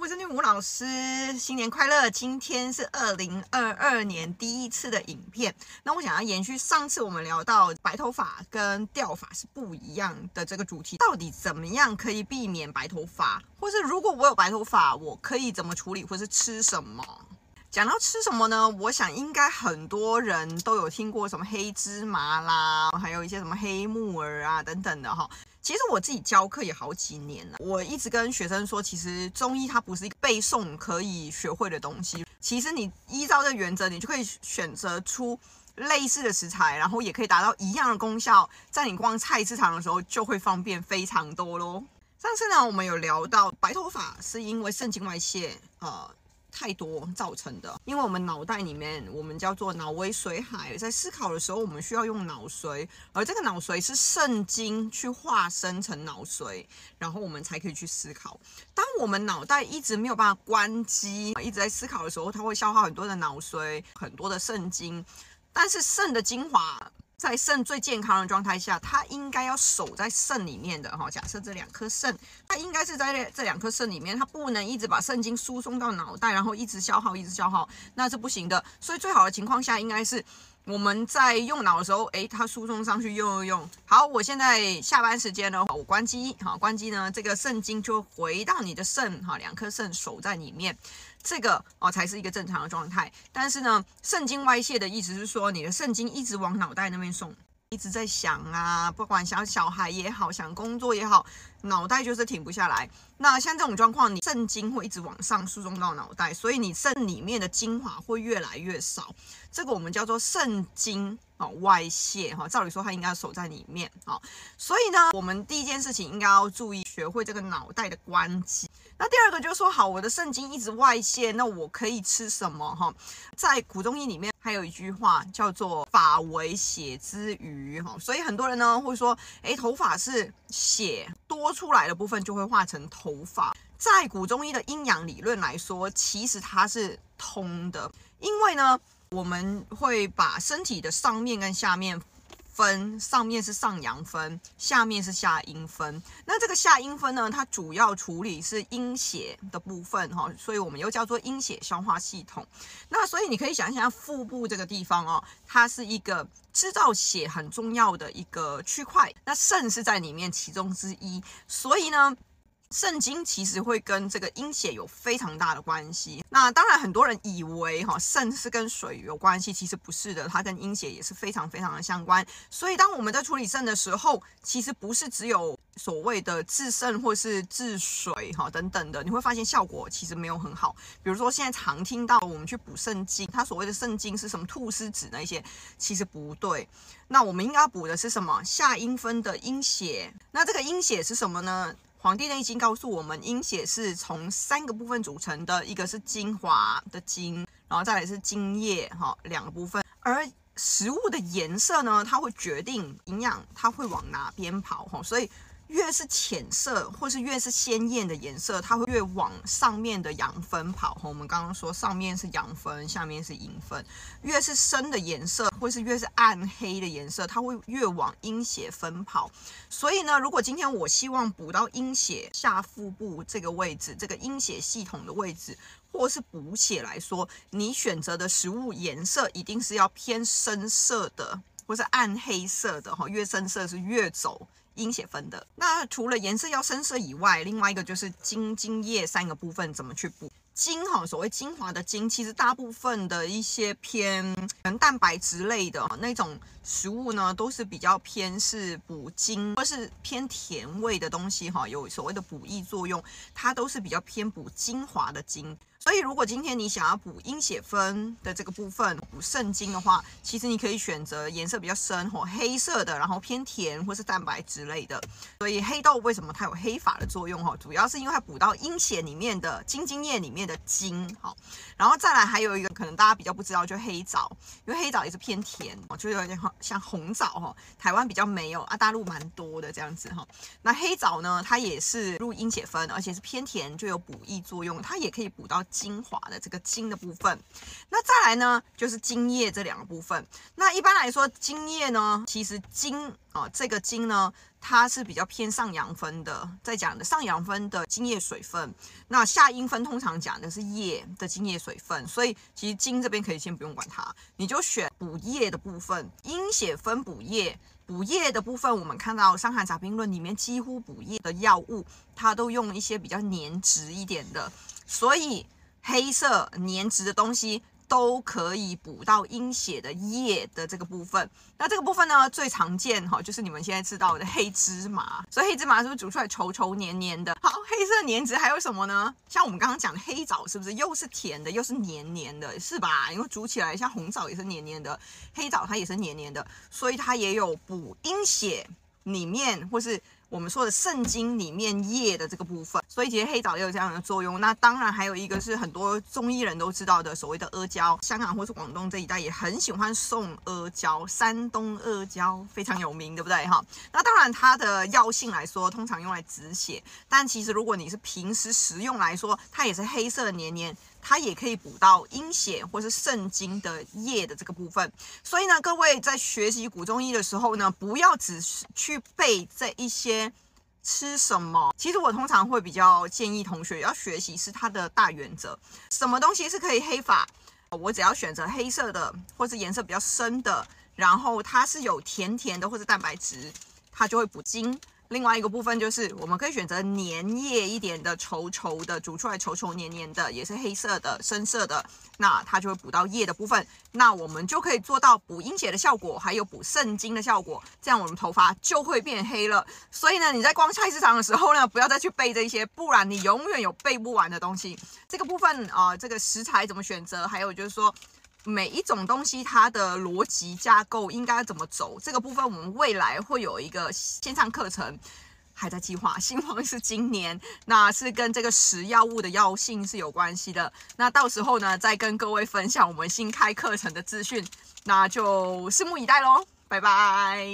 我是女巫老师，新年快乐！今天是二零二二年第一次的影片。那我想要延续上次我们聊到白头发跟掉发是不一样的这个主题，到底怎么样可以避免白头发，或是如果我有白头发，我可以怎么处理，或是吃什么？讲到吃什么呢？我想应该很多人都有听过什么黑芝麻啦，还有一些什么黑木耳啊等等的哈。其实我自己教课也好几年了，我一直跟学生说，其实中医它不是一个背诵可以学会的东西。其实你依照这原则，你就可以选择出类似的食材，然后也可以达到一样的功效，在你逛菜市场的时候就会方便非常多喽。上次呢，我们有聊到白头发是因为肾经外泄，呃。太多造成的，因为我们脑袋里面，我们叫做脑微髓海，在思考的时候，我们需要用脑髓，而这个脑髓是肾经去化生成脑髓，然后我们才可以去思考。当我们脑袋一直没有办法关机，一直在思考的时候，它会消耗很多的脑髓，很多的肾精，但是肾的精华。在肾最健康的状态下，它应该要守在肾里面的哈。假设这两颗肾，它应该是在这两颗肾里面，它不能一直把肾精输送到脑袋，然后一直消耗，一直消耗，那是不行的。所以最好的情况下，应该是我们在用脑的时候，诶，它输送上去用用用。好，我现在下班时间了，我关机，好，关机呢，这个肾精就回到你的肾，哈，两颗肾守在里面。这个哦才是一个正常的状态，但是呢，肾经外泄的意思是说，你的肾经一直往脑袋那边送，一直在想啊，不管想小孩也好，想工作也好，脑袋就是停不下来。那像这种状况，你肾经会一直往上输送到脑袋，所以你肾里面的精华会越来越少。这个我们叫做肾精啊外泄哈，照理说它应该要守在里面啊，所以呢，我们第一件事情应该要注意学会这个脑袋的关机。那第二个就是说，好，我的肾经一直外泄，那我可以吃什么？哈，在古中医里面还有一句话叫做“发为血之余”，哈，所以很多人呢会说，诶，头发是血多出来的部分就会化成头发。在古中医的阴阳理论来说，其实它是通的，因为呢，我们会把身体的上面跟下面。分上面是上阳分，下面是下阴分。那这个下阴分呢，它主要处理是阴血的部分哈，所以我们又叫做阴血消化系统。那所以你可以想一想，腹部这个地方哦，它是一个制造血很重要的一个区块。那肾是在里面其中之一，所以呢。肾经其实会跟这个阴血有非常大的关系。那当然，很多人以为哈肾是跟水有关系，其实不是的，它跟阴血也是非常非常的相关。所以，当我们在处理肾的时候，其实不是只有所谓的治肾或是治水哈等等的，你会发现效果其实没有很好。比如说，现在常听到我们去补肾经，它所谓的肾经是什么菟丝子那些，其实不对。那我们应该要补的是什么？下阴分的阴血。那这个阴血是什么呢？《黄帝内经》告诉我们，阴血是从三个部分组成的，一个是精华的精，然后再来是精液，哈，两个部分。而食物的颜色呢，它会决定营养，它会往哪边跑，哈，所以。越是浅色或是越是鲜艳的颜色，它会越往上面的阳分跑。我们刚刚说上面是阳分，下面是阴分。越是深的颜色或是越是暗黑的颜色，它会越往阴血分跑。所以呢，如果今天我希望补到阴血下腹部这个位置，这个阴血系统的位置，或是补血来说，你选择的食物颜色一定是要偏深色的，或是暗黑色的哈。越深色是越走。阴血分的。那除了颜色要深色以外，另外一个就是精、精液三个部分怎么去补？精哈，所谓精华的精，其实大部分的一些偏蛋白质类的那种食物呢，都是比较偏是补精，或是偏甜味的东西哈，有所谓的补益作用，它都是比较偏补精华的精。所以，如果今天你想要补阴血分的这个部分，补肾精的话，其实你可以选择颜色比较深或黑色的，然后偏甜或是蛋白之类的。所以黑豆为什么它有黑发的作用？哈，主要是因为它补到阴血里面的精津液里面的精。好，然后再来还有一个可能大家比较不知道，就黑枣，因为黑枣也是偏甜，就有点像红枣哈。台湾比较没有啊，大陆蛮多的这样子哈。那黑枣呢，它也是入阴血分，而且是偏甜，就有补益作用，它也可以补到。精华的这个精的部分。那再来呢，就是精液这两个部分。那一般来说，精液呢，其实精啊、呃，这个精呢，它是比较偏上阳分的，在讲的上阳分的精液水分。那下阴分通常讲的是液的精液水分，所以其实精这边可以先不用管它，你就选补液的部分，阴血分补液。补液的部分，我们看到《伤寒杂病论》里面几乎补液的药物，它都用一些比较粘质一点的，所以黑色粘质的东西。都可以补到阴血的液的这个部分。那这个部分呢，最常见哈，就是你们现在知道的黑芝麻。所以黑芝麻是不是煮出来稠稠黏黏的？好，黑色粘质还有什么呢？像我们刚刚讲的黑枣，是不是又是甜的，又是黏黏的，是吧？因为煮起来像红枣也是黏黏的，黑枣它也是黏黏的，所以它也有补阴血里面或是。我们说的肾经里面液的这个部分，所以其实黑枣也有这样的作用。那当然还有一个是很多中医人都知道的所谓的阿胶，香港或是广东这一带也很喜欢送阿胶，山东阿胶非常有名，对不对哈？那当然它的药性来说，通常用来止血，但其实如果你是平时食用来说，它也是黑色黏黏。它也可以补到阴血或是肾经的液的这个部分，所以呢，各位在学习古中医的时候呢，不要只是去背这一些吃什么。其实我通常会比较建议同学要学习是它的大原则，什么东西是可以黑法，我只要选择黑色的或是颜色比较深的，然后它是有甜甜的或者蛋白质，它就会补精。另外一个部分就是，我们可以选择粘液一点的、稠稠的，煮出来稠稠黏黏的，也是黑色的、深色的，那它就会补到液的部分。那我们就可以做到补阴血的效果，还有补肾经的效果，这样我们头发就会变黑了。所以呢，你在逛菜市场的时候呢，不要再去背这些，不然你永远有背不完的东西。这个部分啊、这个食材怎么选择，还有就是说。每一种东西它的逻辑架构应该怎么走？这个部分我们未来会有一个线上课程，还在计划，希望是今年，那是跟这个食药物的药性是有关系的。那到时候呢，再跟各位分享我们新开课程的资讯，那就拭目以待喽，拜拜。